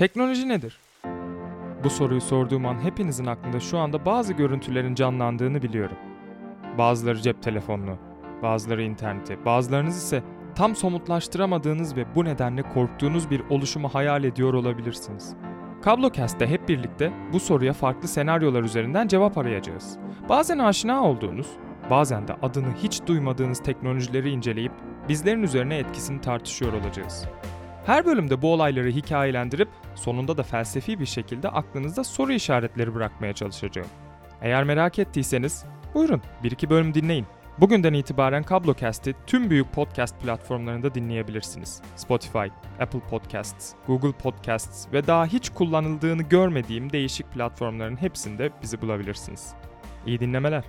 Teknoloji nedir? Bu soruyu sorduğum an hepinizin aklında şu anda bazı görüntülerin canlandığını biliyorum. Bazıları cep telefonunu, bazıları interneti, bazılarınız ise tam somutlaştıramadığınız ve bu nedenle korktuğunuz bir oluşumu hayal ediyor olabilirsiniz. Kablocast'te hep birlikte bu soruya farklı senaryolar üzerinden cevap arayacağız. Bazen aşina olduğunuz, bazen de adını hiç duymadığınız teknolojileri inceleyip bizlerin üzerine etkisini tartışıyor olacağız. Her bölümde bu olayları hikayelendirip sonunda da felsefi bir şekilde aklınızda soru işaretleri bırakmaya çalışacağım. Eğer merak ettiyseniz buyurun bir iki bölüm dinleyin. Bugünden itibaren Kablocast'i tüm büyük podcast platformlarında dinleyebilirsiniz. Spotify, Apple Podcasts, Google Podcasts ve daha hiç kullanıldığını görmediğim değişik platformların hepsinde bizi bulabilirsiniz. İyi dinlemeler.